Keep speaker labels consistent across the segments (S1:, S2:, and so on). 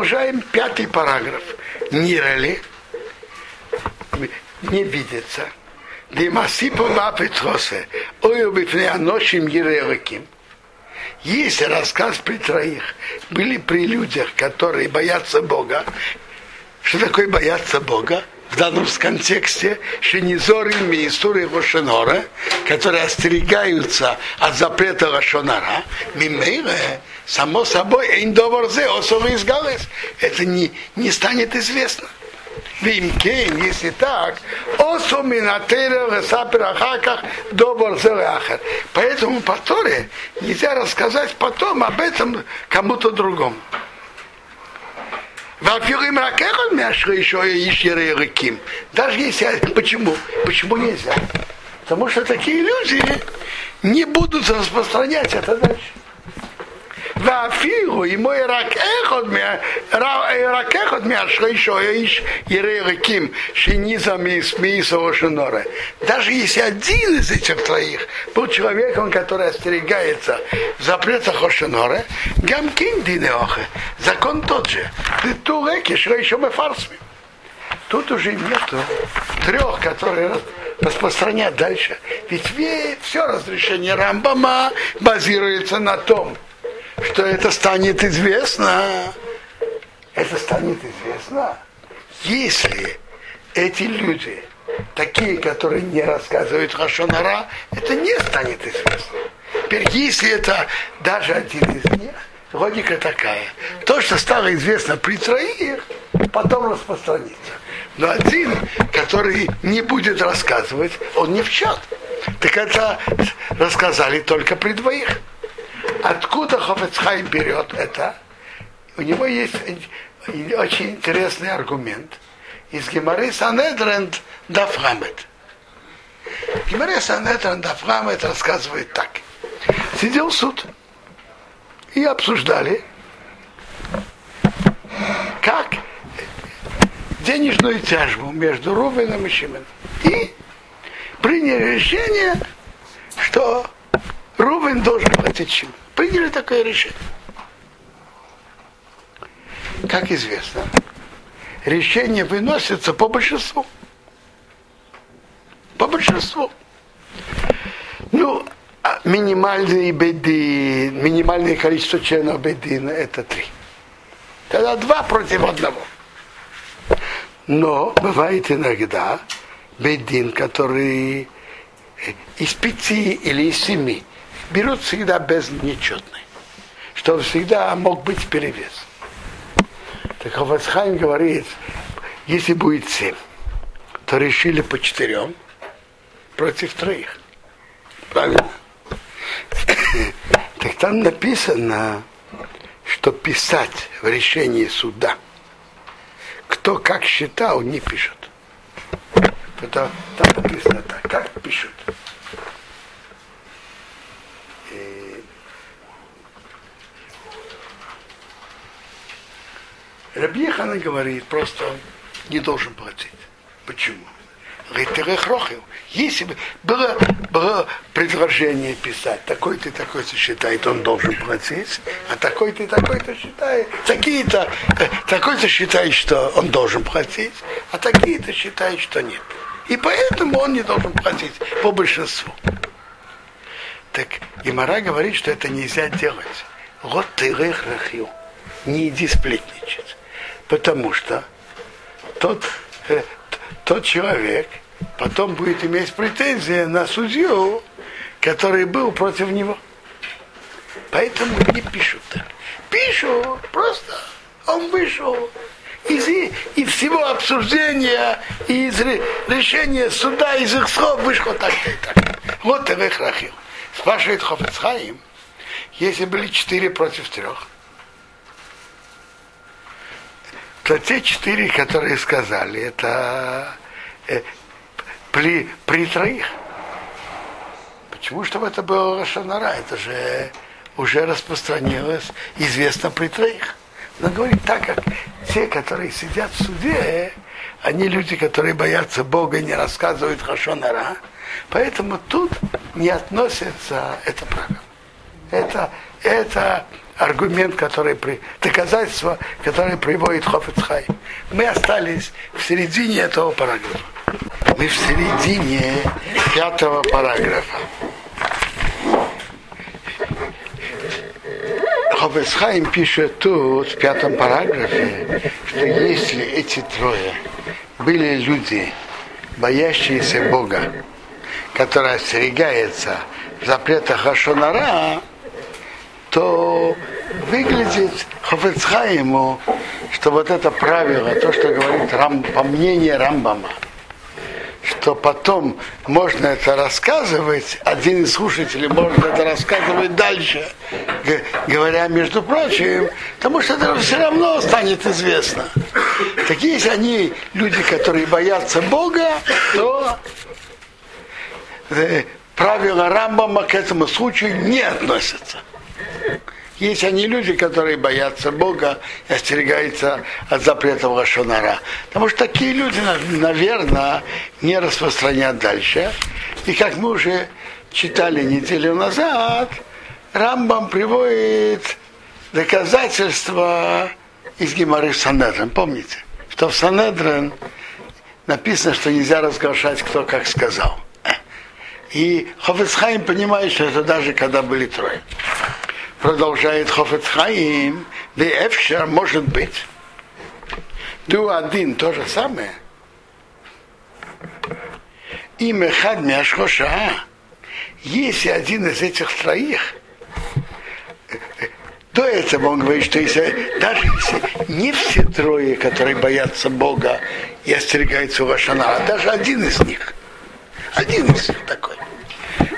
S1: продолжаем пятый параграф. Нирали не видится. Димасипа мапитросе. Ой, обифне аношим ерелаким. Если рассказ при троих были при людях, которые боятся Бога, что такое бояться Бога? В данном контексте Шенизоры, Миисуры Рошенора, которые остерегаются от запрета Рошонара, Мимейре, само собой, Эйндоворзе, Осовы изгалес, это не, не станет известно. Вимкен, если так. Поэтому по Торе нельзя рассказать потом об этом кому-то другому. Даже если... Почему? Почему нельзя? Потому что такие люди не будут распространять это дальше. ואפילו אם הוא רק אחד, רק אחד מהשלישו האיש יראה ריקים שניזה מאיסו шинора. Даже если один из этих троих был человеком, который остерегается запрета Хошинора, Гамкин Динеохе, закон тот же. Ты туреки, что еще мы фарсми. Тут уже нету трех, которые распространять дальше. Ведь все разрешение Рамбама базируется на том, что это станет известно. Это станет известно, если эти люди, такие, которые не рассказывают Хашонара, это не станет известно. Теперь, если это даже один из них, логика такая. То, что стало известно при троих, потом распространится. Но один, который не будет рассказывать, он не в чат. Так это рассказали только при двоих. Откуда Хофецхайм берет это? У него есть очень интересный аргумент. Из Гемары Санедрен Дафрамет. Гемары Санедрен Дафрамет рассказывает так. Сидел суд и обсуждали, как денежную тяжбу между Рувеном и Шименом. И приняли решение, что Рувен должен платить Шимен. Приняли такое решение. Как известно, решение выносится по большинству. По большинству. Ну, а минимальный бедин, минимальное количество членов бедина это три. Тогда два против одного. Но бывает иногда бедин, который из пяти или из семи берут всегда без нечетной, чтобы всегда мог быть перевес. Так Хофацхайм говорит, если будет семь, то решили по четырем против троих. Правильно? Так там написано, что писать в решении суда, кто как считал, не пишет. Это, там написано так, как пишут. Рабьехана говорит, просто он не должен платить. Почему? Если бы было, было предложение писать, такой-то такой-то считает, он должен платить, а такой-то такой-то считает, такие-то, э, такой-то считает, что он должен платить, а такие-то считают, что нет. И поэтому он не должен платить по большинству. Так Гимара говорит, что это нельзя делать. Вот ты рахил. Не иди сплетничать потому что тот, э, тот человек потом будет иметь претензии на судью, который был против него. Поэтому не пишут так. Пишут просто. Он вышел из, из всего обсуждения, из решения суда, из их слов вышло так-то и так. Вот их рахил. Спрашивает Хофецхаим, если были четыре против трех, то те четыре, которые сказали, это э, при, при троих. Почему, чтобы это было Рошанара? Это же уже распространилось, известно при троих. Но говорит так, как те, которые сидят в суде, они люди, которые боятся Бога и не рассказывают Хашонара. Поэтому тут не относится это правило. Это, это аргумент, который при, доказательство, которое приводит Хофицхай. Мы остались в середине этого параграфа. Мы в середине пятого параграфа. Хофицхайм пишет тут, в пятом параграфе, что если эти трое были люди, боящиеся Бога, которые остерегаются в запретах Ашонара, то выглядит Хофецхайму, что вот это правило, то, что говорит Рам, по мнению Рамбама, что потом можно это рассказывать, один из слушателей может это рассказывать дальше, говоря, между прочим, потому что это все равно станет известно. Так если они люди, которые боятся Бога, то э, правила Рамбама к этому случаю не относятся. Есть они люди, которые боятся Бога и остерегаются от запретов Лашонара. Потому что такие люди, наверное, не распространят дальше. И как мы уже читали неделю назад, Рамбам приводит доказательства из Гемары Санедрин. Помните, что в Санедрин написано, что нельзя разглашать, кто как сказал. И Хофицхайм понимает, что это даже когда были трое продолжает Хофецхаим, Эфшер может быть. Ду один то же самое. И Мехад Мяшхоша, если один из этих троих, до этого он говорит, что если, даже если не все трое, которые боятся Бога и остерегаются Вашана, а даже один из них, один из них такой –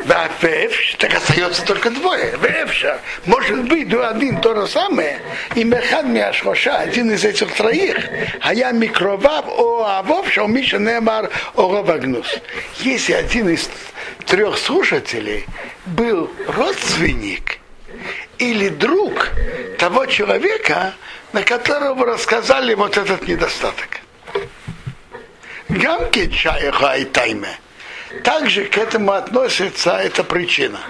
S1: Вафеф, так остается только двое. Вефша, может быть, до один то же самое. И Мехад Миашхоша, один из этих троих, а я микровав о авов, что Миша Немар о Ровагнус. Если один из трех слушателей был родственник или друг того человека, на которого рассказали вот этот недостаток. Гамки чая и тайме. Также к этому относится эта причина,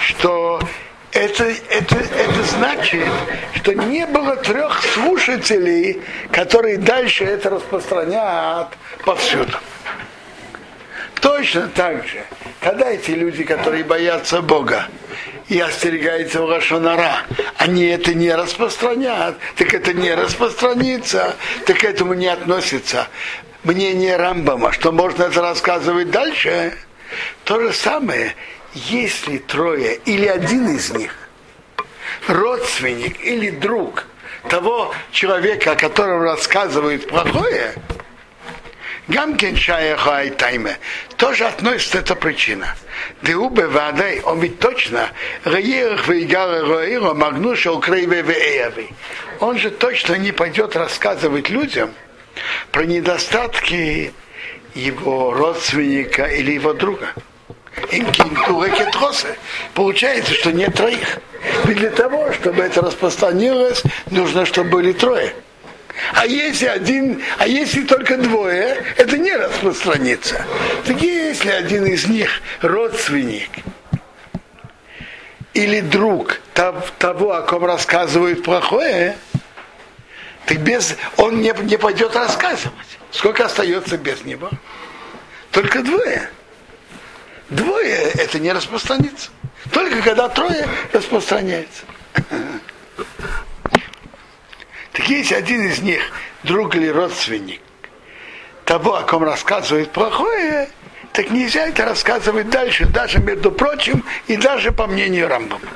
S1: что это, это, это значит, что не было трех слушателей, которые дальше это распространят повсюду. Точно так же, когда эти люди, которые боятся Бога и остерегаются Лашонара, они это не распространят, так это не распространится, так к этому не относится. Мнение Рамбама, что можно это рассказывать дальше, то же самое, если трое или один из них, родственник или друг того человека, о котором рассказывают плохое, Гамкен Шаяха и Тайме. Тоже относится эта причина. Деубе Вадай, он ведь точно Раирах Вейгара Роира Магнуша Украйве Он же точно не пойдет рассказывать людям, про недостатки его родственника или его друга. Получается, что нет троих. И для того, чтобы это распространилось, нужно, чтобы были трое. А если один, а если только двое, это не распространится. Так если один из них родственник или друг того, о ком рассказывают плохое, так без, он не, не пойдет рассказывать. Сколько остается без него? Только двое. Двое это не распространится. Только когда трое распространяется. Так если один из них друг или родственник того, о ком рассказывает плохое, так нельзя это рассказывать дальше, даже между прочим, и даже по мнению Рамбама.